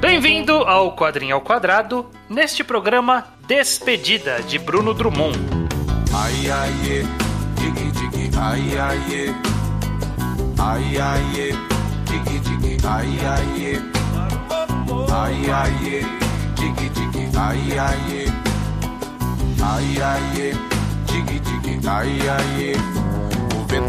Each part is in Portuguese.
Bem-vindo ao Quadrinho ao Quadrado, neste programa Despedida de Bruno Drummond. Ai, ai, é. Diggy, diggy, ai, ai, é. Ai, ai, é. Diggy, diggy, ai, ai, é. Ai, ai, é. Diggy, diggy, ai, ai, é. Ai, ai, é. Diggy, diggy, ai, ai, é.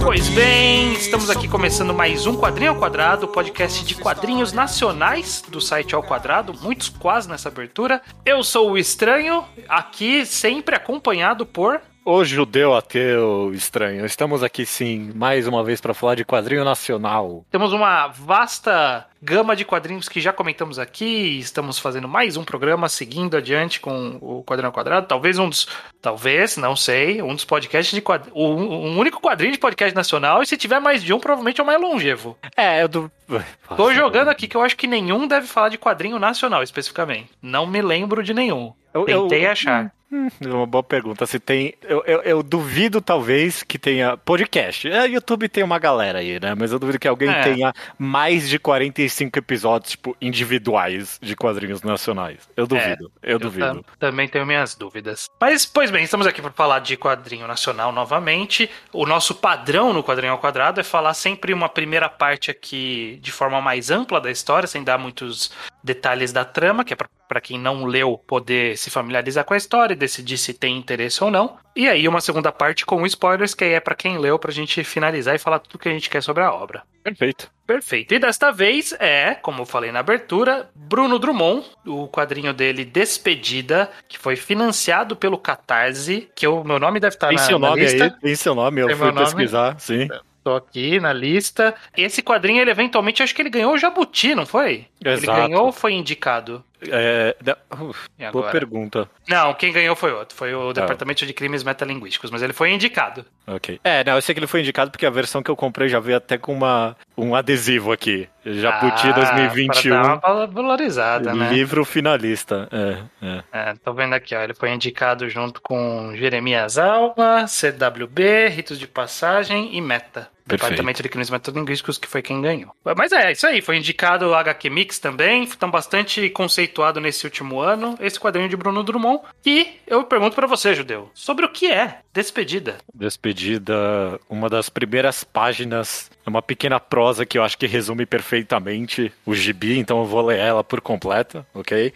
Pois bem, estamos aqui começando mais um Quadrinho ao Quadrado, podcast de quadrinhos nacionais do site ao quadrado, muitos quase nessa abertura. Eu sou o Estranho, aqui sempre acompanhado por. O judeu ateu estranho. Estamos aqui sim, mais uma vez para falar de quadrinho nacional. Temos uma vasta gama de quadrinhos que já comentamos aqui. Estamos fazendo mais um programa seguindo adiante com o Quadrinho ao Quadrado. Talvez um dos. Talvez, não sei, um dos podcasts de quadrinhos. Um único quadrinho de podcast nacional. E se tiver mais de um, provavelmente é o mais longevo. É, eu do. Tô jogando aqui que eu acho que nenhum deve falar de quadrinho nacional especificamente. Não me lembro de nenhum. Eu- eu- Tentei achar. Hum, é uma boa pergunta. Se tem. Eu, eu, eu duvido, talvez, que tenha podcast. É, YouTube tem uma galera aí, né? Mas eu duvido que alguém É. tenha mais de 45 episódios, tipo, individuais de quadrinhos nacionais. Eu duvido. eu duvido. tam- também tenho minhas dúvidas. Mas, pois bem, estamos aqui para falar de quadrinho nacional novamente. O nosso padrão no quadrinho ao quadrado é falar sempre uma primeira parte aqui de forma mais ampla da história, sem dar muitos detalhes da trama, que é para quem não leu poder se familiarizar com a história e decidir se tem interesse ou não. E aí uma segunda parte com spoilers, que aí é para quem leu, pra gente finalizar e falar tudo que a gente quer sobre a obra. Perfeito. Perfeito. E desta vez é, como eu falei na abertura, Bruno Drummond, o quadrinho dele Despedida, que foi financiado pelo Catarse, que o meu nome deve estar Tem na, seu na nome lista. aí? Tem seu nome, eu Tem fui pesquisar, sim. Tô aqui na lista. Esse quadrinho, ele eventualmente, acho que ele ganhou o Jabuti, não foi? Exato. Ele ganhou ou foi indicado? É, da- uf, boa pergunta. Não, quem ganhou foi outro. Foi o Departamento de Crimes Metalinguísticos, mas ele foi indicado. Ok. É, não, eu sei que ele foi indicado porque a versão que eu comprei já veio até com uma, um adesivo aqui. Jabuti Ah, 2021. Pra dar uma val- valorizada, né? Livro finalista. É, é. É, tô vendo aqui, ó. Ele foi indicado junto com Jeremias Alba, CWB, Ritos de Passagem e Meta. Perfeito. Departamento de Crimes Metalinguísticos, que foi quem ganhou. Mas é, isso aí. Foi indicado o HQ Mix também. Estão bastante conceituado nesse último ano. Esse quadrinho de Bruno Drummond. E eu pergunto pra você, Judeu, sobre o que é Despedida. Despedida, uma das primeiras páginas, é uma pequena prosa que eu acho que resume perfeitamente o gibi, então eu vou ler ela por completa, ok?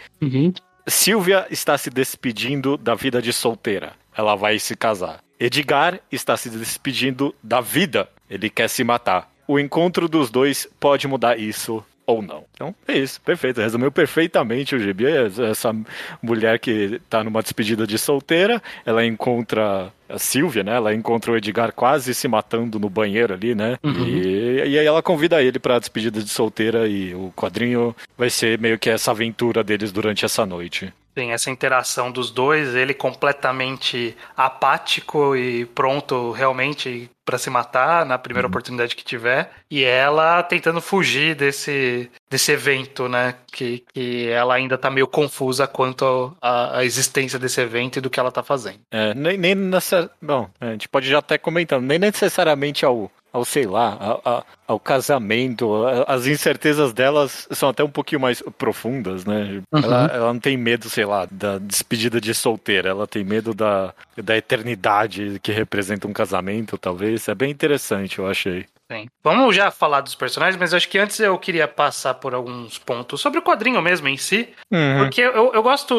Silvia está se despedindo da vida de solteira. Ela vai se casar. Edgar está se despedindo da vida. Ele quer se matar. O encontro dos dois pode mudar isso ou não. Então, é isso. Perfeito. Resumiu perfeitamente o gibi. Essa mulher que tá numa despedida de solteira, ela encontra a Silvia, né? Ela encontra o Edgar quase se matando no banheiro ali, né? E, e aí ela convida ele pra despedida de solteira e o quadrinho vai ser meio que essa aventura deles durante essa noite. Tem essa interação dos dois, ele completamente apático e pronto realmente pra se matar na primeira oportunidade que tiver, e ela tentando fugir desse, desse evento, né? Que, que ela ainda tá meio confusa quanto à à existência desse evento e do que ela tá fazendo. É, nem, nem nessa. Bom, a gente pode já até comentando, nem necessariamente ao, ao sei lá, ao, ao- casamento. As incertezas delas são até um pouquinho mais profundas, né? Ela, ela não tem medo, sei lá, da despedida de solteira, ela tem medo da, da eternidade que representa um casamento, talvez. É bem interessante, eu achei. Bem, vamos já falar dos personagens, mas acho que antes eu queria passar por alguns pontos sobre o quadrinho mesmo em si. Porque eu, eu gosto.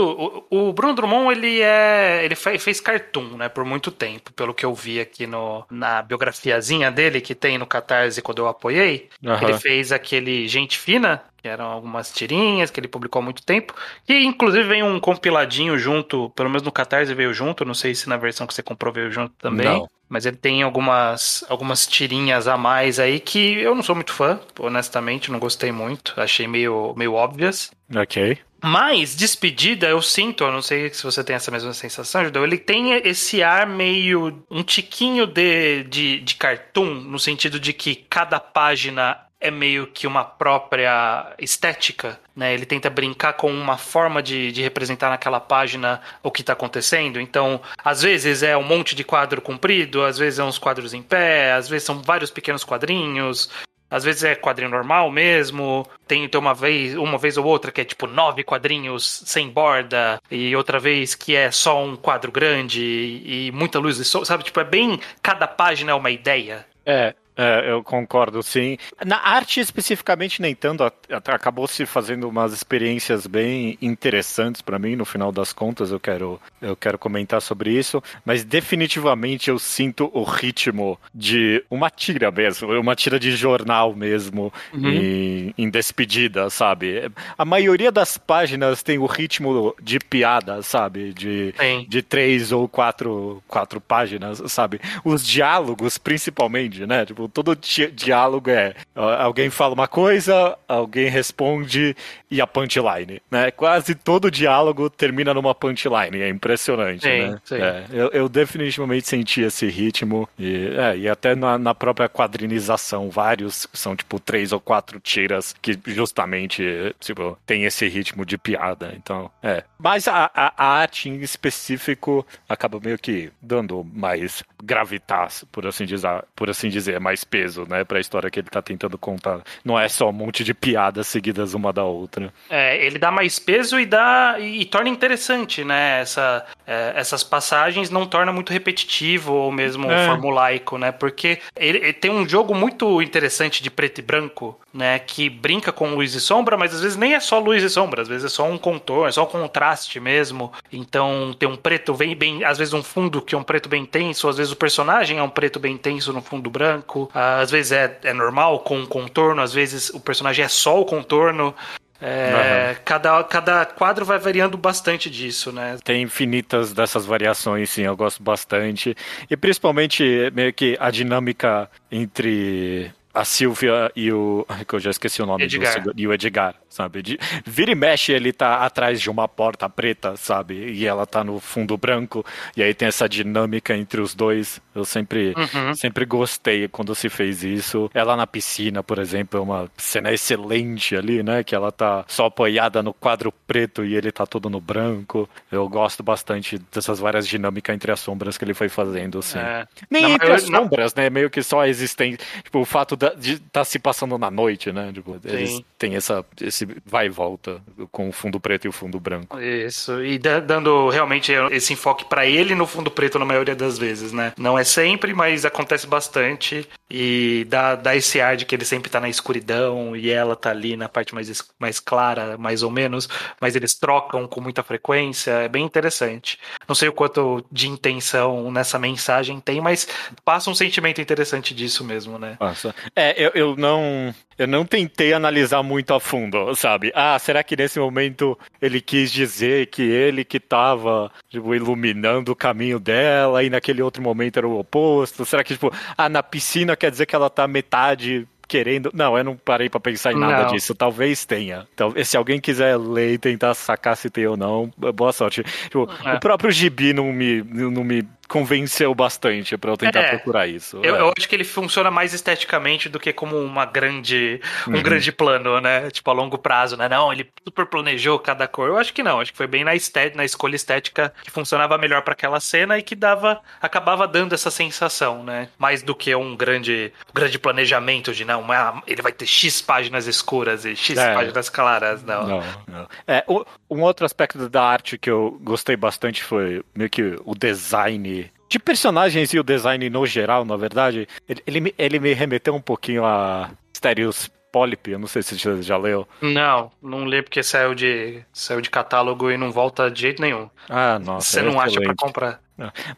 O, o Bruno Drummond, ele é. Ele fe- fez cartoon, né? Por muito tempo, pelo que eu vi aqui no, na biografiazinha dele, que tem no Catarse quando eu apoiei. Aham. Ele fez aquele Gente Fina, que eram algumas tirinhas que ele publicou há muito tempo. E inclusive vem um compiladinho junto, pelo menos no Catarse veio junto, não sei se na versão que você comprou veio junto também. Não. Mas ele tem algumas, algumas tirinhas a mais aí que eu não sou muito fã, honestamente, não gostei muito. Achei meio, meio óbvias. Ok. Mas, despedida, eu sinto, eu não sei se você tem essa mesma sensação, Judeu, ele tem esse ar meio. um tiquinho de, de, de cartoon, no sentido de que cada página é meio que uma própria estética, né? Ele tenta brincar com uma forma de, de representar naquela página o que está acontecendo. Então, às vezes é um monte de quadro comprido, às vezes é uns quadros em pé, às vezes são vários pequenos quadrinhos. Às vezes é quadrinho normal mesmo, tem, tem uma vez, uma vez ou outra que é tipo nove quadrinhos sem borda, e outra vez que é só um quadro grande e muita luz e sol, sabe? Tipo, é bem. Cada página é uma ideia. É, é, eu concordo, sim. Na arte, especificamente, nem tanto. Acabou se fazendo umas experiências bem interessantes para mim, no final das contas. Eu quero, eu quero comentar sobre isso. Mas, definitivamente, eu sinto o ritmo de uma tira mesmo. Uma tira de jornal mesmo, uhum. em, em despedida, sabe? A maioria das páginas tem o ritmo de piada, sabe? De, de três ou quatro, quatro páginas, sabe? Os diálogos, principalmente, né? Tipo, todo diálogo é alguém fala uma coisa, alguém responde e a punchline, né? Quase todo diálogo termina numa punchline, é impressionante, sim, né? Sim. É, eu, eu, definitivamente senti esse ritmo e, é, e até na, na, própria quadrinização, vários são tipo três ou quatro tiras que justamente tipo, tem esse ritmo de piada, então é. Mas a, a, a arte em específico acaba meio que dando mais gravitas, por assim dizer, por assim dizer, mais peso, né, para a história que ele tá tentando contar. Não é só um monte de piadas seguidas uma da outra. É, ele dá mais peso e dá e, e torna interessante, né? Essa, é, essas passagens não torna muito repetitivo ou mesmo é. formulaico, né? Porque ele, ele, tem um jogo muito interessante de preto e branco, né? Que brinca com luz e sombra, mas às vezes nem é só luz e sombra, às vezes é só um contorno, é só um contraste mesmo. Então tem um preto bem, bem, às vezes um fundo que é um preto bem intenso, às vezes o personagem é um preto bem intenso no fundo branco, às vezes é, é normal com um contorno, às vezes o personagem é só o contorno. É, uhum. cada, cada quadro vai variando bastante disso, né? Tem infinitas dessas variações, sim, eu gosto bastante. E principalmente meio que a dinâmica entre a Silvia e o. que eu já esqueci o nome Edgar. do e o Edgar, sabe? De, vira e mexe, ele tá atrás de uma porta preta, sabe? E ela tá no fundo branco. E aí tem essa dinâmica entre os dois. Eu sempre, uhum. sempre gostei quando se fez isso. Ela na piscina, por exemplo, é uma cena excelente ali, né? Que ela tá só apoiada no quadro preto e ele tá todo no branco. Eu gosto bastante dessas várias dinâmicas entre as sombras que ele foi fazendo, assim. É. Nem na entre as sombras, né? Meio que só a existência. Tipo, o fato de estar tá se passando na noite, né? Tipo, eles têm essa, esse vai e volta com o fundo preto e o fundo branco. Isso, e dando realmente esse enfoque para ele no fundo preto na maioria das vezes, né? Não é sempre, mas acontece bastante e dá, dá esse ar de que ele sempre tá na escuridão e ela tá ali na parte mais, mais clara, mais ou menos, mas eles trocam com muita frequência, é bem interessante. Não sei o quanto de intenção nessa mensagem tem, mas passa um sentimento interessante disso mesmo, né? Passa. É, eu, eu não eu não tentei analisar muito a fundo, sabe? Ah, será que nesse momento ele quis dizer que ele que tava, tipo, iluminando o caminho dela e naquele outro momento era o oposto? Será que, tipo, ah, na piscina quer dizer que ela tá metade querendo. Não, eu não parei para pensar em nada não. disso. Talvez tenha. Então, se alguém quiser ler e tentar sacar se tem ou não, boa sorte. Tipo, é. O próprio Gibi não me, não me convenceu bastante para eu tentar é, procurar isso. Eu, é. eu, acho que ele funciona mais esteticamente do que como uma grande, um uhum. grande plano, né? Tipo, a longo prazo, né? Não, ele super planejou cada cor. Eu acho que não. Acho que foi bem na, estética, na escolha estética que funcionava melhor para aquela cena e que dava, acabava dando essa sensação, né? Mais do que um grande, um grande planejamento de não, uma, ele vai ter X páginas escuras e X é. páginas claras, não. Não, não. É, um outro aspecto da arte que eu gostei bastante foi meio que o design de personagens e o design no geral, na verdade, ele, ele, ele me remeteu um pouquinho a Stereos Polyp, eu não sei se você já leu. Não, não li porque saiu de, saiu de catálogo e não volta de jeito nenhum. Ah, nossa. Você é não acha para comprar.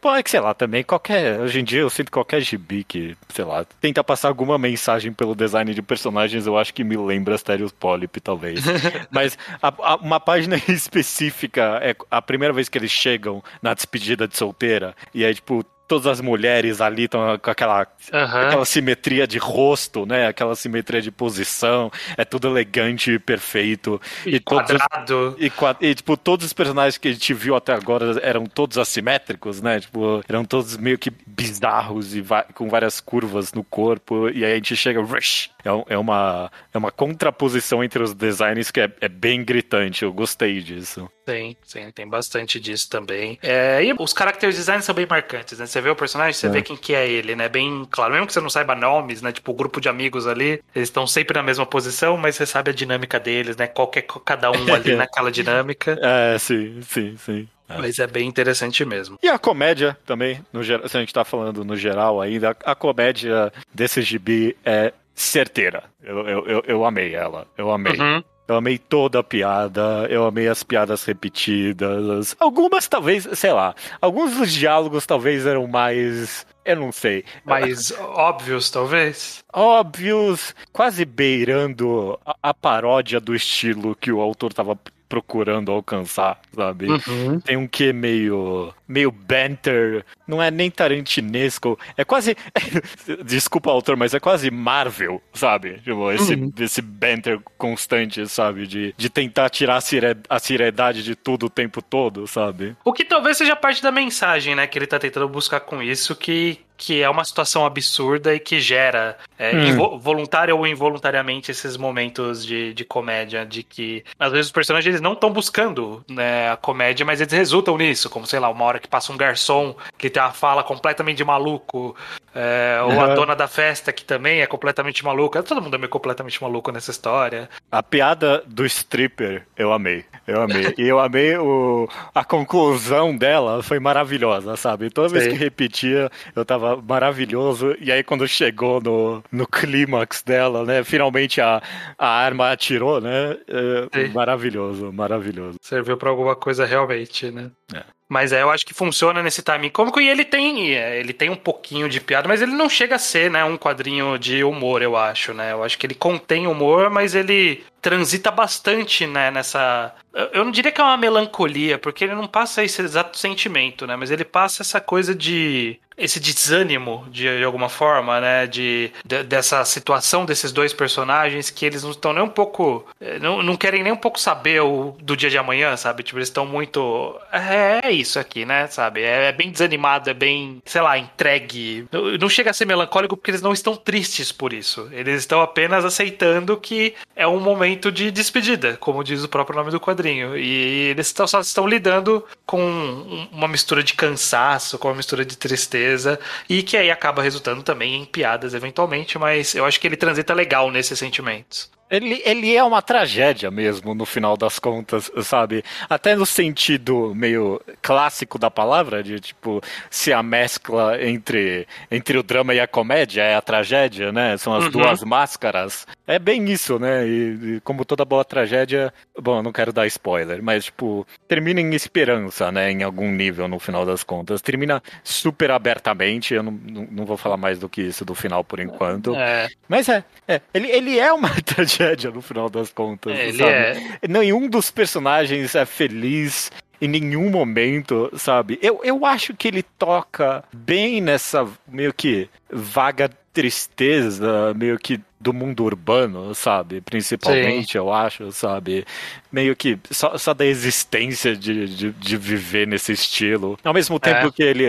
Bom, é que sei lá, também qualquer. Hoje em dia eu sinto qualquer gibi que, sei lá, tenta passar alguma mensagem pelo design de personagens, eu acho que me lembra Asterios Polyp, talvez. Mas a, a, uma página específica é a primeira vez que eles chegam na despedida de solteira, e aí, tipo, todas as mulheres ali estão com aquela, uhum. aquela simetria de rosto, né? Aquela simetria de posição. É tudo elegante e perfeito. E, e quadrado. Todos, e, e, tipo, todos os personagens que a gente viu até agora eram todos assimétricos, né? Tipo, eram todos meio que bizarros e com várias curvas no corpo. E aí a gente chega, rush, é, é, uma, é uma contraposição entre os designs que é, é bem gritante. Eu gostei disso. Tem, tem, tem bastante disso também. É, e os character designs são bem marcantes, né? Você vê o personagem, você é. vê quem que é ele, né? Bem claro, mesmo que você não saiba nomes, né? Tipo, o grupo de amigos ali, eles estão sempre na mesma posição, mas você sabe a dinâmica deles, né? Qual que é cada um ali naquela dinâmica. É, sim, sim, sim. É. Mas é bem interessante mesmo. E a comédia também, no geral, se a gente tá falando no geral ainda, a comédia desse gibi é certeira. Eu, eu, eu, eu amei ela. Eu amei. Uhum. Eu amei toda a piada, eu amei as piadas repetidas. Algumas talvez, sei lá, alguns dos diálogos talvez eram mais. Eu não sei. Mais óbvios, talvez? Óbvios, quase beirando a, a paródia do estilo que o autor tava procurando alcançar, sabe? Uhum. Tem um que meio meio banter, não é nem tarantinesco, é quase desculpa autor, mas é quase Marvel, sabe? Tipo, esse uhum. esse banter constante, sabe, de, de tentar tirar a, seriedade de tudo o tempo todo, sabe? O que talvez seja parte da mensagem, né, que ele tá tentando buscar com isso, que que é uma situação absurda e que gera, é, hum. voluntária ou involuntariamente, esses momentos de, de comédia, de que às vezes os personagens eles não estão buscando né, a comédia, mas eles resultam nisso, como sei lá, uma hora que passa um garçom que tem uma fala completamente de maluco, é, ou a dona da festa que também é completamente maluca. Todo mundo é meio completamente maluco nessa história. A piada do stripper eu amei, eu amei. e eu amei o, a conclusão dela, foi maravilhosa, sabe? Toda vez Sim. que repetia, eu tava maravilhoso. E aí, quando chegou no, no clímax dela, né? Finalmente a, a arma atirou, né? É, maravilhoso, maravilhoso. Serviu para alguma coisa realmente, né? É. Mas é, eu acho que funciona nesse timing cômico e ele tem, é, ele tem um pouquinho de piada, mas ele não chega a ser, né, um quadrinho de humor, eu acho, né? Eu acho que ele contém humor, mas ele transita bastante, né, nessa. Eu não diria que é uma melancolia, porque ele não passa esse exato sentimento, né? Mas ele passa essa coisa de esse desânimo de, de alguma forma, né, de, de, dessa situação desses dois personagens que eles não estão nem um pouco, eh, não, não querem nem um pouco saber o, do dia de amanhã, sabe? Tipo, eles estão muito é, é, isso aqui, né, sabe? É, é, bem desanimado, é bem, sei lá, entregue. Não, não chega a ser melancólico porque eles não estão tristes por isso. Eles estão apenas aceitando que é um momento de despedida, como diz o próprio nome do quadrinho. E eles estão, só estão lidando com uma mistura de cansaço, com uma mistura de tristeza, e que aí acaba resultando também em piadas eventualmente, mas eu acho que ele transita legal nesses sentimentos. Ele, ele é uma tragédia mesmo, no final das contas, sabe? Até no sentido meio clássico da palavra, de tipo, se a mescla entre, entre o drama e a comédia é a tragédia, né? São as uhum. duas máscaras. É bem isso, né? E, e, como toda boa tragédia, bom, eu não quero dar spoiler, mas tipo, termina em esperança, né? Em algum nível, no final das contas. Termina super abertamente, eu não, não, não vou falar mais do que isso do final por enquanto. É. Mas é, é ele, ele é uma tragédia tragédia no final das contas. É, ele sabe? é. Nenhum dos personagens é feliz em nenhum momento, sabe? Eu, eu acho que ele toca bem nessa meio que vaga tristeza, meio que do mundo urbano, sabe? Principalmente, Sim. eu acho, sabe? Meio que só, só da existência de, de, de, viver nesse estilo. Ao mesmo tempo é. que ele,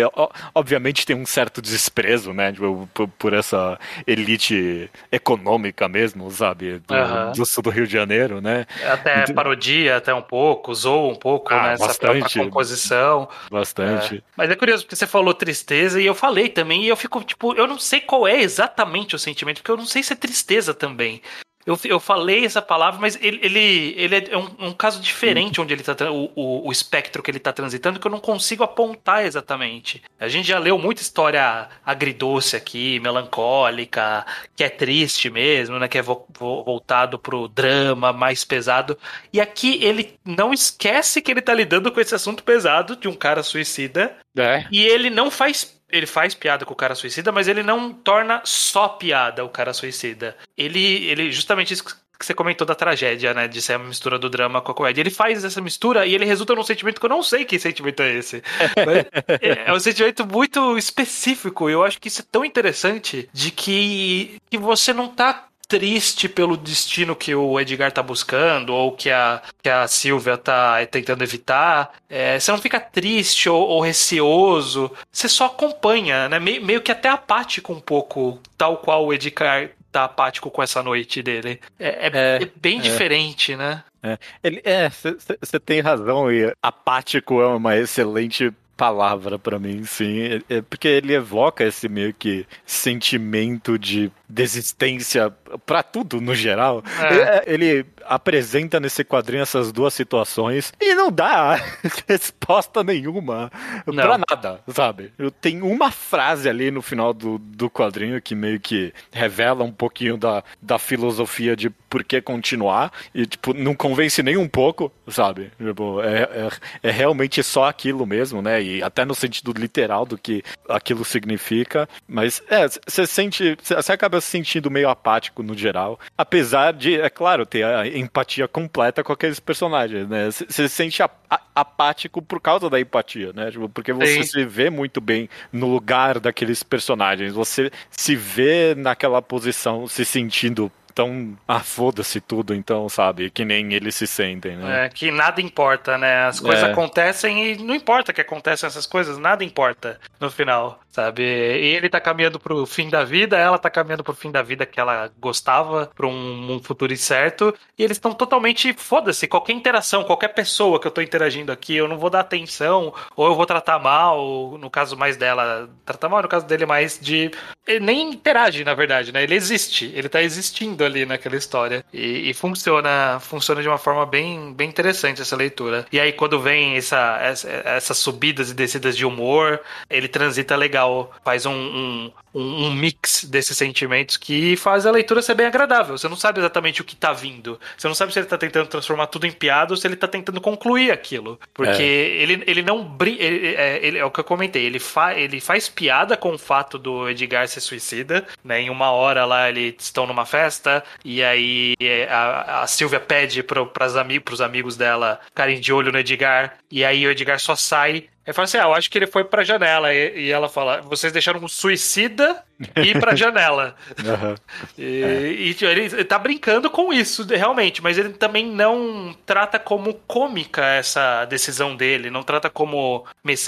obviamente, tem um certo desprezo, né? Tipo, por, por, essa elite econômica mesmo, sabe? Do, uhum. do, sul do Rio de Janeiro, né? Até parodia, até um pouco, zoa um pouco, ah, né? Essa própria composição. Bastante. É. Mas é curioso, porque você falou tristeza e eu falei também, e eu fico, tipo, eu não sei qual é exatamente o sentimento, porque eu não sei se é tristeza tristeza também. Eu, eu falei essa palavra, mas ele, ele, ele é um, um caso diferente onde ele tá o, o, o, espectro que ele está transitando que eu não consigo apontar exatamente. A gente já leu muita história agridoce aqui, melancólica, que é triste mesmo, né? Que é vo, vo, voltado pro drama mais pesado. E aqui ele não esquece que ele está lidando com esse assunto pesado de um cara suicida. É. E ele não faz ele faz piada com o cara suicida, mas ele não torna só piada o cara suicida. Ele, ele justamente isso que você comentou da tragédia, né? De ser a mistura do drama com a comédia. Ele faz essa mistura e ele resulta num sentimento que eu não sei que sentimento é esse. é, é um sentimento muito específico. E eu acho que isso é tão interessante de que, que você não tá triste pelo destino que o Edgar tá buscando ou que a, que a Silvia tá tentando evitar. É, você não fica triste ou, ou, receoso, você só acompanha, né? Meio, meio que até apático um pouco, tal qual o Edgar tá apático com essa noite dele. É, é, é, é bem diferente, né? É, ele, é, você tem razão, e apático é uma excelente palavra para mim, sim. É, é, porque ele evoca esse meio que sentimento de desistência para tudo no geral. É. é. Ele apresenta nesse quadrinho essas duas situações e não dá resposta nenhuma pra nada, sabe? Tem uma frase ali no final do, do quadrinho que meio que revela um pouquinho da, da filosofia de por que continuar e, tipo, não convence nem um pouco, sabe? Tipo, é, é, é realmente só aquilo mesmo, né? E até no sentido literal do que aquilo significa, mas é, você sente, você acaba se sentindo meio apático no geral. Apesar de, é claro, ter a empatia completa com aqueles personagens, né? Você se sente apático por causa da empatia, né? Tipo, porque você Sim. se vê muito bem no lugar daqueles personagens. Você se vê naquela posição, se sentindo tão ah, foda-se tudo, então, sabe? Que nem eles se sentem, né? É, que nada importa, né? As coisas é. acontecem e não importa que aconteçam essas coisas, nada importa no final, sabe? Ele tá caminhando pro fim da vida, ela tá caminhando pro fim da vida que ela gostava, pra um, um futuro incerto, e eles estão totalmente foda-se. Qualquer interação, qualquer pessoa que eu tô interagindo aqui, eu não vou dar atenção, ou eu vou tratar mal, no caso mais dela, tratar mal, no caso dele mais de. Ele nem interage, na verdade, né? Ele existe, ele tá existindo ali naquela história. E, e, funciona funciona de uma forma bem, bem interessante essa leitura. E aí, quando vem essa, essa, essas subidas e descidas de humor, ele transita legal, faz um, um, um, mix desses sentimentos que faz a leitura ser bem agradável. Você não sabe exatamente o que tá vindo. Você não sabe se ele tá tentando transformar tudo em piada ou se ele tá tentando concluir aquilo. Porque é. ele, ele não brinca. É, é o que eu comentei. Ele, fa, ele faz piada com o fato do Edgar ser suicida. Né? Em uma hora lá, eles estão numa festa e aí é, a, a Silvia pede pro, pras amig pros amigos dela ficarem de olho no Edgar. E aí o Edgar só sai ele fala assim: ah, eu acho que ele foi pra janela. E, e ela fala: vocês deixaram um suicida ir pra janela. Uhum. E, é. e, ele, ele tá brincando com isso, realmente, mas ele também não trata como cômica essa decisão dele, não trata como.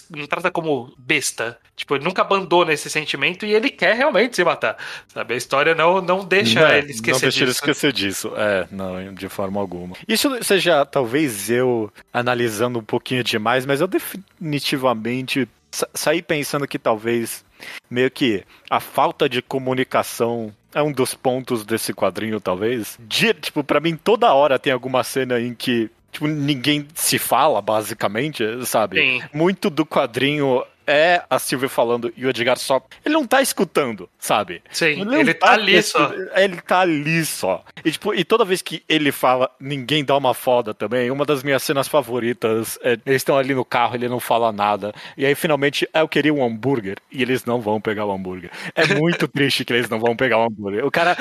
não trata como besta. Tipo, ele nunca abandona esse sentimento e ele quer realmente se matar. Sabe? A história não, não deixa não, ele esquecer não deixa disso. ele esquecer disso. É, não, de forma alguma. Isso seja talvez eu analisando um pouquinho demais, mas eu definitivamente saí pensando que talvez meio que a falta de comunicação é um dos pontos desse quadrinho, talvez. De, tipo, para mim toda hora tem alguma cena em que tipo, ninguém se fala, basicamente, sabe? Sim. Muito do quadrinho é a Silvia falando e o Edgar só. Ele não tá escutando, sabe? Sim, ele, ele tá, tá, ali só. Ele tá ali só. E, tipo, e toda vez que ele fala, ninguém dá uma foda também. Uma das minhas cenas favoritas é eles estão ali no carro, ele não fala nada. E aí finalmente eu queria um hambúrguer e eles não vão pegar o hambúrguer. É muito triste que eles não vão pegar o hambúrguer. O cara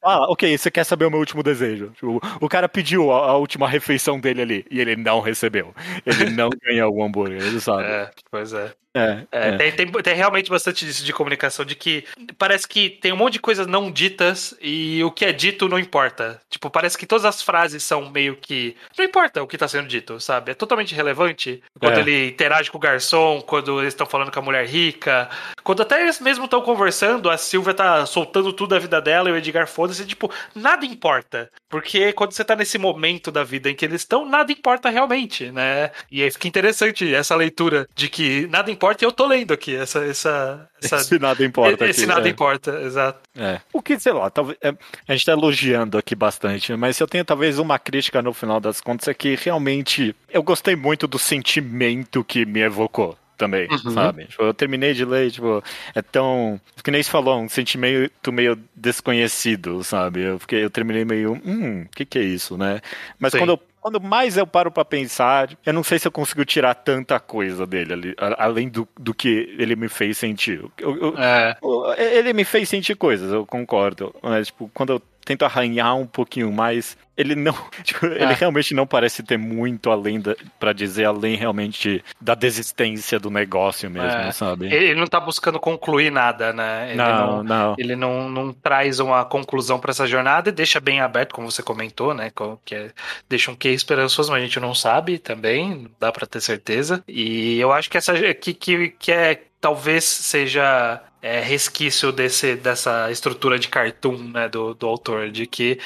fala, ok, você quer saber o meu último desejo? Tipo, o cara pediu a, a, última refeição dele ali e ele não recebeu. Ele não ganhou o hambúrguer, ele sabe. É, pois é. É, é, é. Tem, tem, tem, realmente bastante disso de comunicação, de que parece que tem um monte de coisas não ditas e o que é dito não importa. Tipo, parece que todas as frases são meio que. Não importa o que está sendo dito, sabe? É totalmente relevante. Quando é. ele interage com o garçom, quando eles estão falando com a mulher rica, quando até eles mesmo estão conversando, a Silvia tá soltando tudo da vida dela e o Edgar foda-se, tipo, nada importa. Porque quando você tá nesse momento da vida em que eles estão, nada importa realmente, né? E aí fica interessante essa leitura de que nada importa eu tô lendo aqui essa. essa, essa esse nada importa. Esse aqui, nada é. importa, exato. É. O que, sei lá, talvez, é, a gente tá elogiando aqui bastante, mas eu tenho talvez uma crítica no final das contas é que realmente eu gostei muito do sentimento que me evocou também, uhum. sabe? Tipo, eu terminei de ler, tipo, é tão. Que nem se falou, um sentimento meio desconhecido, sabe? Eu, fiquei, eu terminei meio. Hum, o que, que é isso, né? Mas Sim. quando eu quando mais eu paro para pensar, eu não sei se eu consigo tirar tanta coisa dele ali, além do, do que ele me fez sentir. Eu, eu, é. Ele me fez sentir coisas, eu concordo. Mas, tipo, quando eu tento arranhar um pouquinho mais, ele não. Tipo, é. Ele realmente não parece ter muito além para dizer, além realmente da desistência do negócio mesmo, é. sabe? Ele não tá buscando concluir nada, né? Ele não, não, não. Ele não, não traz uma conclusão para essa jornada e deixa bem aberto, como você comentou, né? Que é, deixa um que esperançoso, mas a gente não sabe também, não dá para ter certeza. E eu acho que essa que, que, que é talvez seja é, resquício desse, dessa estrutura de cartoon né, do, do autor, de que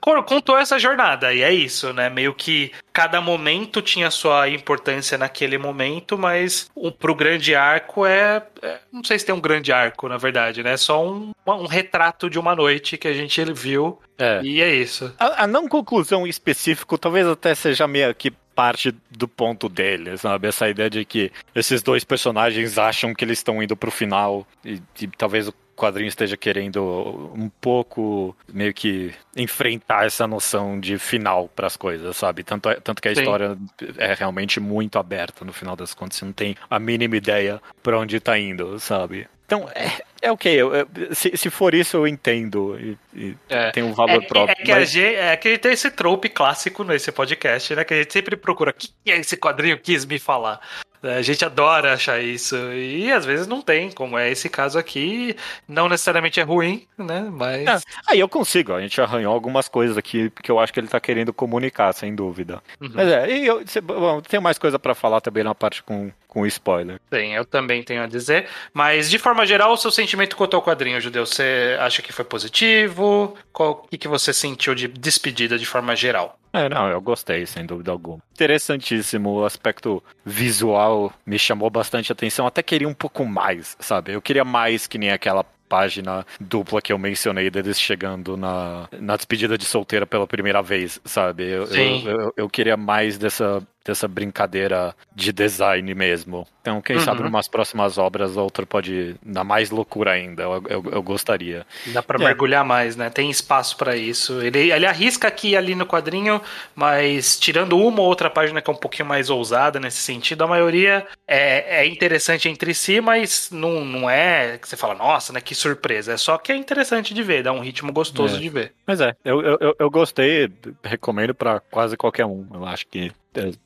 contou essa jornada, e é isso, né? Meio que cada momento tinha sua importância naquele momento, mas o, pro grande arco é, é, Não sei se tem um grande arco, na verdade, né? É só um, um retrato de uma noite que a gente viu. É. E é isso. A, a não conclusão específico talvez até seja meio que parte do ponto dele, sabe? Essa ideia de que esses dois personagens acham que eles estão indo pro final e, e talvez o quadrinho esteja querendo um pouco meio que enfrentar essa noção de final para as coisas, sabe? Tanto, é, tanto que a Sim. história é realmente muito aberta no final das contas, você não tem a mínima ideia para onde tá indo, sabe? Então, é, é ok. Eu, eu, se, se for isso, eu entendo. E, e é, tem um valor é, próprio. É que, mas... gente, é que tem esse trope clássico nesse podcast, né? Que a gente sempre procura. O que é esse quadrinho quis me falar? A gente adora achar isso. E às vezes não tem, como é esse caso aqui. Não necessariamente é ruim, né? Mas. É, aí eu consigo. A gente arranhou algumas coisas aqui que eu acho que ele tá querendo comunicar, sem dúvida. Uhum. Mas é, e eu bom, tenho mais coisa para falar também na parte com, com spoiler. Sim, eu também tenho a dizer. Mas de forma geral, o seu sentimento quanto ao quadrinho, Judeu, você acha que foi positivo? O que, que você sentiu de despedida de forma geral? É, não, eu gostei, sem dúvida alguma. Interessantíssimo, o aspecto visual me chamou bastante atenção, até queria um pouco mais, sabe? Eu queria mais que nem aquela página dupla que eu mencionei deles chegando na, na despedida de solteira pela primeira vez, sabe? Eu, eu, eu, eu, queria mais dessa dessa brincadeira de design mesmo. Então, quem uhum. sabe, em umas próximas obras, outro pode dar mais loucura ainda. Eu, eu, eu gostaria. Dá para é. mergulhar mais, né? Tem espaço para isso. Ele, ele arrisca aqui e ali no quadrinho, mas tirando uma ou outra página que é um pouquinho mais ousada nesse sentido, a maioria é, é interessante entre si, mas não, não é que você fala, nossa, né? Que surpresa. É só que é interessante de ver, dá um ritmo gostoso é. de ver. Mas é, eu, eu, eu gostei, recomendo para quase qualquer um. Eu acho que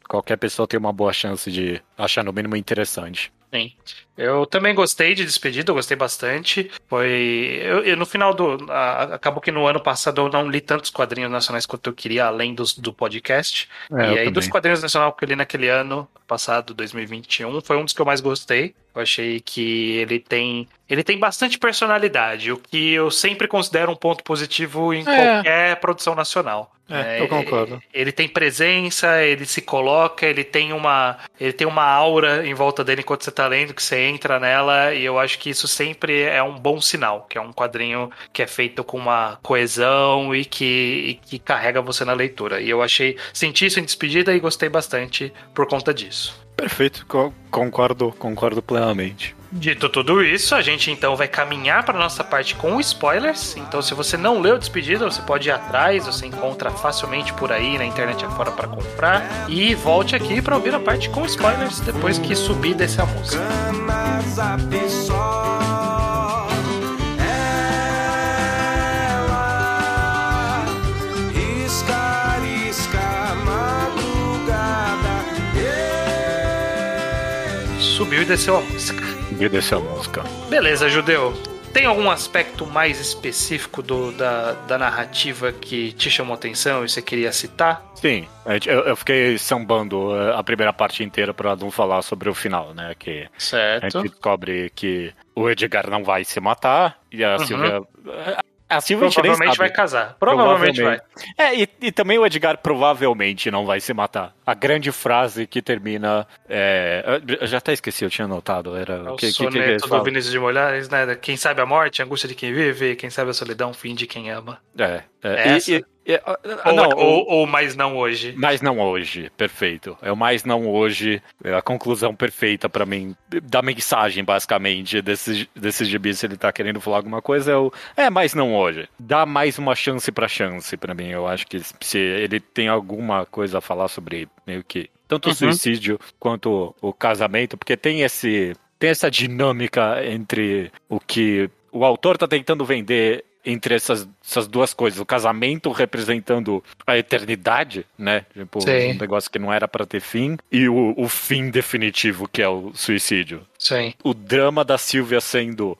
qualquer pessoa tem uma boa chance de achar no mínimo interessante. Sim. Eu também gostei de Despedida, eu gostei bastante. Foi. Eu, eu no final do. A, acabou que no ano passado eu não li tantos quadrinhos nacionais quanto eu queria, além dos, do podcast. É, e aí, também. dos quadrinhos nacionais que eu li naquele ano passado, 2021, foi um dos que eu mais gostei. Eu achei que ele tem. Ele tem bastante personalidade, o que eu sempre considero um ponto positivo em é. qualquer produção nacional. É, é, eu concordo. Ele tem presença, ele se coloca, ele tem uma, ele tem uma aura em volta dele enquanto você tá lendo, que você entra nela, e eu acho que isso sempre é um bom sinal, que é um quadrinho que é feito com uma coesão e que, e que carrega você na leitura. E eu achei, senti isso em despedida e gostei bastante por conta disso. Perfeito, concordo, concordo plenamente. Dito tudo isso, a gente então vai caminhar para nossa parte com spoilers. Então, se você não leu Despedida, você pode ir atrás, você encontra facilmente por aí na internet afora para comprar. E volte aqui para ouvir a parte com spoilers depois que subir desse a música. Subiu e desceu a música. Subiu e desceu a música. Beleza, Judeu. Tem algum aspecto mais específico do, da, da narrativa que te chamou atenção e você queria citar? Sim, eu, eu fiquei sambando eh, a primeira parte inteira para não falar sobre o final, né? Que certo. a gente descobre que o Edgar não vai se matar e a uhum. Silvia a Silvia provavelmente vai casar. Provavelmente, provavelmente. vai. É, e, e, também o Edgar provavelmente não vai se matar. A grande frase que termina. É, eu já até esqueci, eu tinha anotado. Era é o que, soneto que, que do Vinícius de Moraes, né? Quem sabe a morte, a angústia de quem vive, quem sabe a solidão, fim de quem ama. É. é. Essa? E, é, ou, não, ou, ou, mais não hoje. Mais não hoje, perfeito. É o mais não hoje, é a conclusão perfeita para mim, da mensagem, basicamente, desses desse gibis, se ele tá querendo falar alguma coisa, é o. É, mais não hoje. Dá mais uma chance pra chance para mim. Eu acho que se ele tem alguma coisa a falar sobre meio que. Tanto uhum. o suicídio quanto o casamento, porque tem esse. Tem essa dinâmica entre o que o autor tá tentando vender entre essas, essas duas coisas. O casamento representando a eternidade, né? Tipo, Sim. um negócio que não era para ter fim. E o, o fim definitivo, que é o suicídio. Sim. O drama da Silvia sendo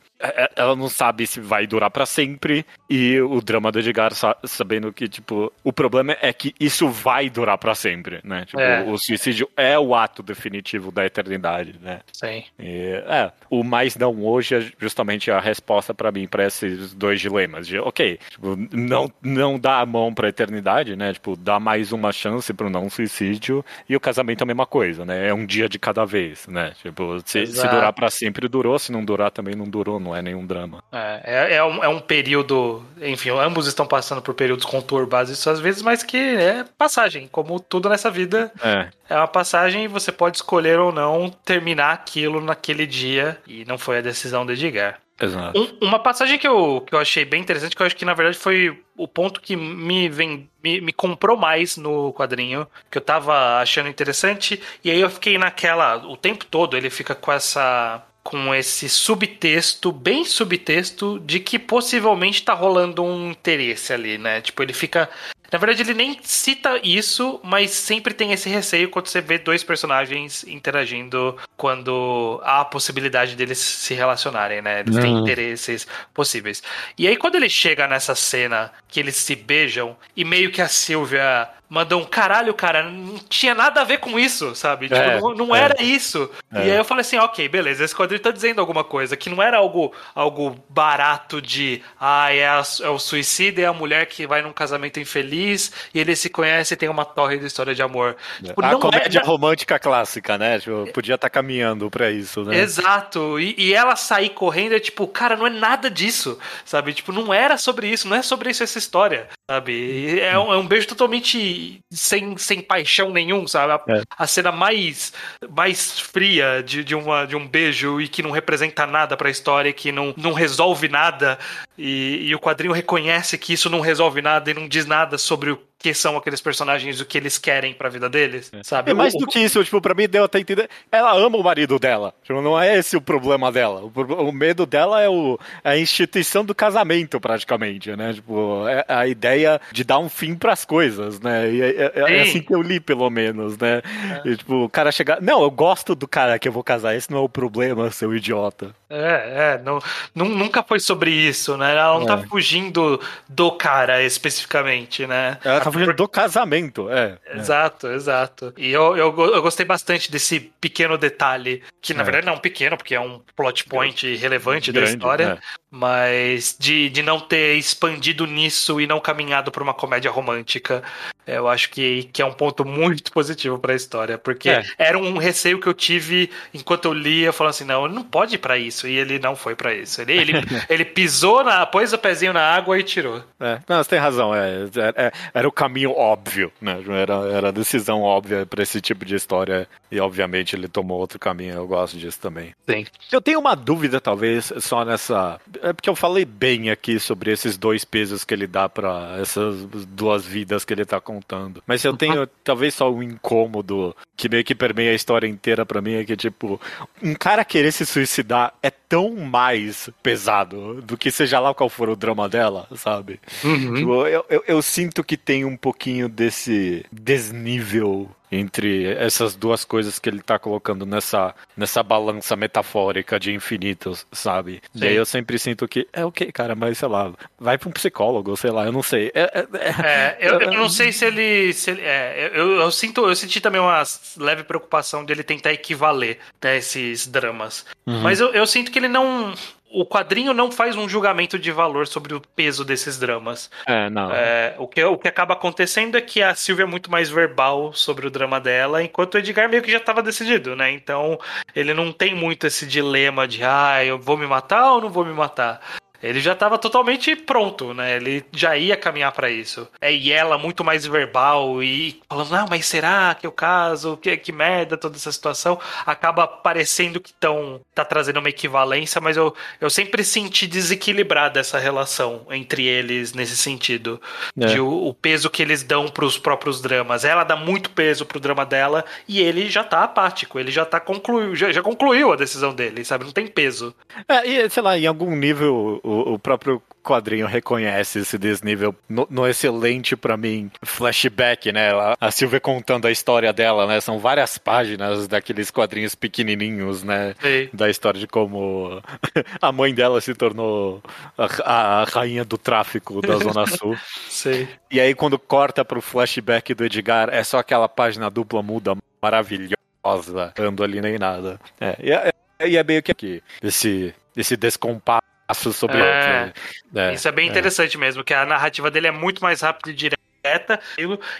ela não sabe se vai durar para sempre e o drama do Edgar sabendo que tipo o problema é que isso vai durar para sempre, né? Tipo, é. o suicídio é o ato definitivo da eternidade, né? Sim. E, é, o mais não hoje é justamente a resposta para mim para esses dois dilemas de, ok, tipo, não não dá a mão para eternidade, né? Tipo, dá mais uma chance para o não suicídio e o casamento é a mesma coisa, né? É um dia de cada vez, né? Tipo, se, se durar para sempre durou, se não durar também não durou, não é nenhum drama. É, é, é, um, é um período, enfim, ambos estão passando por períodos conturbados isso às vezes, mas que é passagem, como tudo nessa vida. É. É uma passagem e você pode escolher ou não terminar aquilo naquele dia e não foi a decisão de Edgar. Exato. Um, uma passagem que eu, que eu achei bem interessante, que eu acho que na verdade foi o ponto que me, vem, me, me comprou mais no quadrinho, que eu tava achando interessante, e aí eu fiquei naquela. O tempo todo ele fica com essa com esse subtexto, bem subtexto, de que possivelmente tá rolando um interesse ali, né? Tipo, ele fica na verdade, ele nem cita isso, mas sempre tem esse receio quando você vê dois personagens interagindo quando há a possibilidade deles se relacionarem, né? Eles têm uhum. interesses possíveis. E aí, quando ele chega nessa cena que eles se beijam e meio que a Silvia mandou um caralho, cara, não tinha nada a ver com isso, sabe? Tipo, é, não, não é. era isso. É. E aí eu falei assim, ok, beleza, esse quadrinho tá dizendo alguma coisa, que não era algo, algo barato de, ah, é, a, é o suicídio e a mulher que vai num casamento infeliz e ele se conhece e tem uma torre de história de amor. Tipo, a comédia é, romântica clássica, né? Tipo, podia estar tá caminhando pra isso, né? Exato. E, e ela sair correndo é tipo, cara, não é nada disso, sabe? Tipo, não era sobre isso, não é sobre isso essa história, sabe? É um, é um beijo totalmente sem, sem paixão nenhum, sabe? A, é. a cena mais, mais fria de, de, uma, de um beijo e que não representa nada pra história, que não, não resolve nada. E, e o quadrinho reconhece que isso não resolve nada e não diz nada sobre o que são aqueles personagens, o que eles querem pra vida deles, é. sabe? É mais do que isso, tipo, pra mim deu até entender. Ela ama o marido dela. Tipo, não é esse o problema dela. O, o medo dela é o, é a instituição do casamento, praticamente, né? Tipo, é a ideia de dar um fim pras coisas, né? E é, é, é assim que eu li, pelo menos, né? É. E, tipo, o cara chegar. Não, eu gosto do cara que eu vou casar, esse não é o problema, seu idiota. É, é, não, nunca foi sobre isso, né? Ela não tá fugindo do cara especificamente, né? Ela tá do casamento, é. Exato, é. exato. E eu, eu, eu, gostei bastante desse pequeno detalhe, que na é. verdade não é um pequeno, porque é um plot point relevante Grande, da história, é. Mas de, de não ter expandido nisso e não caminhado para uma comédia romântica. Eu acho que, que é um ponto muito positivo para a história, porque é. era um receio que eu tive enquanto eu lia, falando assim, não, ele não pode ir para isso, e ele não foi para isso. Ele, ele, ele pisou, na, pôs o pezinho na água e tirou. É, não, você tem razão, é, é, era o caminho óbvio, né? Era, era a decisão óbvia para esse tipo de história. E obviamente ele tomou outro caminho, eu gosto disso também. Sim. Eu tenho uma dúvida, talvez, só nessa. É porque eu falei bem aqui sobre esses dois pesos que ele dá para essas duas vidas que ele tá contando. Mas eu tenho talvez só um incômodo que meio que permeia a história inteira para mim é que, tipo, um cara querer se suicidar é tão mais pesado do que seja lá qual for o drama dela, sabe? Uhum. Tipo, eu, eu, eu sinto que tem um pouquinho desse desnível entre essas duas coisas que ele tá colocando nessa, nessa balança metafórica de infinitos, sabe? Sim. E aí eu sempre sinto que é o okay, que, cara, mas sei lá, vai pra um psicólogo, sei lá, eu não sei. É, é, é, é eu, eu, não sei se ele. Se ele é, eu, eu, sinto, eu senti também uma leve preocupação de ele tentar equivaler né, esses dramas. Uhum. Mas eu, eu sinto que ele não o quadrinho não faz um julgamento de valor sobre o peso desses dramas. É, não. É, o, que, o que acaba acontecendo é que a Silvia é muito mais verbal sobre o drama dela, enquanto o Edgar meio que já estava decidido, né? Então ele não tem muito esse dilema de, ah, eu vou me matar ou não vou me matar. Ele já estava totalmente pronto, né? Ele já ia caminhar para isso. É, e ela muito mais verbal e falando, não, mas será que é o caso? Que, que merda toda essa situação. Acaba parecendo que estão tá trazendo uma equivalência, mas eu, eu sempre senti desequilibrada essa relação entre eles nesse sentido. É. De o, o, peso que eles dão para os próprios dramas. Ela dá muito peso pro drama dela e ele já tá apático, ele já tá concluiu, já, já concluiu a decisão dele, sabe? Não tem peso. É, e sei lá, em algum nível o, o próprio quadrinho reconhece esse desnível no, no excelente para mim flashback, né? A Silvia contando a história dela, né? São várias páginas daqueles quadrinhos pequenininhos, né? Sim. Da história de como a mãe dela se tornou a, a rainha do tráfico da Zona Sul. Sim. E aí quando corta pro flashback do Edgar, é só aquela página dupla muda maravilhosa, ando ali nem nada. É, e é, e é meio que aqui, esse, esse descompasso sobre é, é, Isso é bem é. interessante mesmo, que a narrativa dele é muito mais rápida e direta,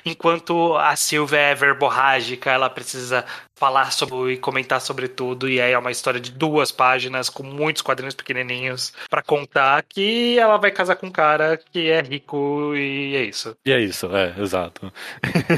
enquanto a Silvia é verborrágica, ela precisa falar sobre e comentar sobre tudo, e aí é uma história de duas páginas com muitos quadrinhos pequenininhos para contar que ela vai casar com um cara que é rico e é isso. E é isso, é, exato.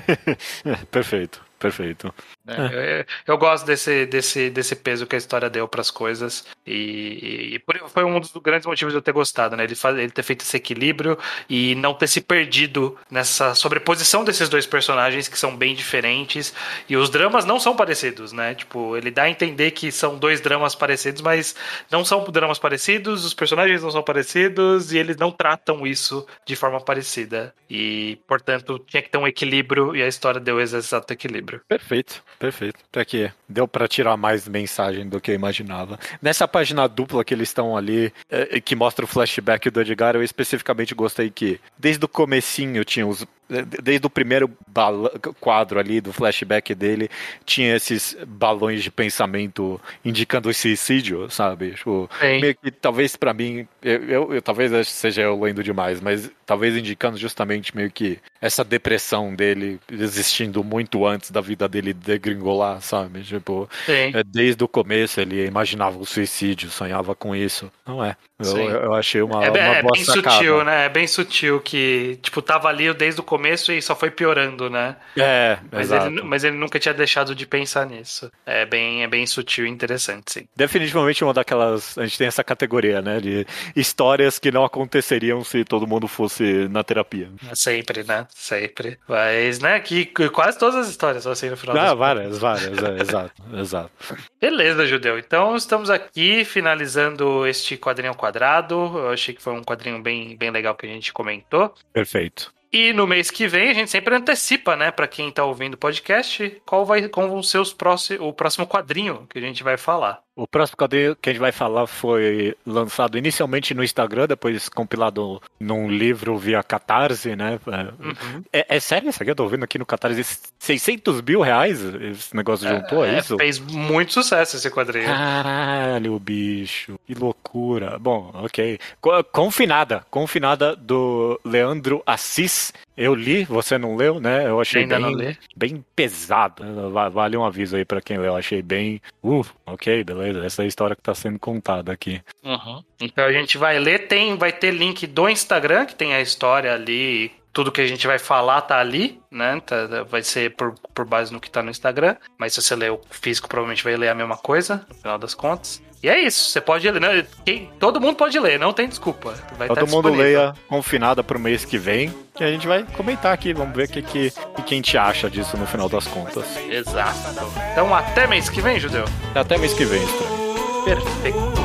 Perfeito perfeito. É, é. Eu, eu, gosto desse, desse, desse peso que a história deu para as coisas e, e, foi um dos grandes motivos de eu ter gostado, né? Ele, faz, ele ter feito esse equilíbrio e não ter se perdido nessa sobreposição desses dois personagens que são bem diferentes e os dramas não são parecidos, né? Tipo, ele dá a entender que são dois dramas parecidos, mas não são dramas parecidos, os personagens não são parecidos e eles não tratam isso de forma parecida e, portanto, tinha que ter um equilíbrio e a história deu esse exato equilíbrio. Perfeito, perfeito. Até que deu para tirar mais mensagem do que eu imaginava. Nessa página dupla que eles estão ali, é, que mostra o flashback do Edgar, eu especificamente gostei que desde o comecinho tinha os desde o primeiro quadro ali do flashback dele, tinha esses balões de pensamento indicando o suicídio, sabe? Tipo, meio que talvez para mim, eu, eu, eu, talvez seja eu lendo demais, mas talvez indicando justamente meio que essa depressão dele existindo muito antes da vida dele degringolar, sabe? Tipo, é, desde o começo ele imaginava o suicídio, sonhava com isso. Não é. Eu, eu achei uma, é, uma é bem sacada. sutil, né? É bem sutil que, tipo, tava ali desde o começo e só foi piorando, né? É, mas exato. ele, mas ele nunca tinha deixado de pensar nisso. É bem, é bem sutil e interessante, sim. Definitivamente uma daquelas. A gente tem essa categoria, né? De histórias que não aconteceriam se todo mundo fosse na terapia. Sempre, né? Sempre. Mas, né? Que quase todas as histórias são assim no final. Ah, várias, várias, é, exato, exato. Beleza, Judeu. Então estamos aqui finalizando este quadrinho quadrinho quadrado. Eu achei que foi um quadrinho bem, bem legal que a gente comentou. Perfeito. E no mês que vem a gente sempre antecipa, né, para quem tá ouvindo o podcast, qual vai qual vão ser os próximos, o próximo quadrinho que a gente vai falar. O próximo quadrinho que a gente vai falar foi lançado inicialmente no Instagram, depois compilado num livro via Catarse, né? Uhum. É, é, sério isso aqui? Eu tô vendo aqui no Catarse 600 mil reais esse negócio é, juntou, é, é isso? Fez muito sucesso esse quadrinho. Caralho, bicho. Que loucura. Bom, ok. Confinada. Confinada do Leandro Assis. Eu li, você não leu, né? Eu achei Ainda bem, bem pesado. Vale um aviso aí para quem leu. Eu achei bem. Uh, ok, beleza. Essa é a história que tá sendo contada aqui. Uhum. Então a gente vai ler, tem, vai ter link do Instagram, que tem a história ali tudo que a gente vai falar tá ali, né? Tá, vai ser por, por base no que tá no Instagram. Mas se você ler o físico, provavelmente vai ler a mesma coisa, no final das contas. E é isso, você pode ler. Né? Quem, todo mundo pode ler, não tem desculpa. Vai todo mundo leia confinada pro mês que vem. Que a gente vai comentar aqui, vamos ver o que, que, que a gente acha disso no final das contas. Exato. Então até mês que vem, Judeu. Até mês que vem, Estranho. Perfeito.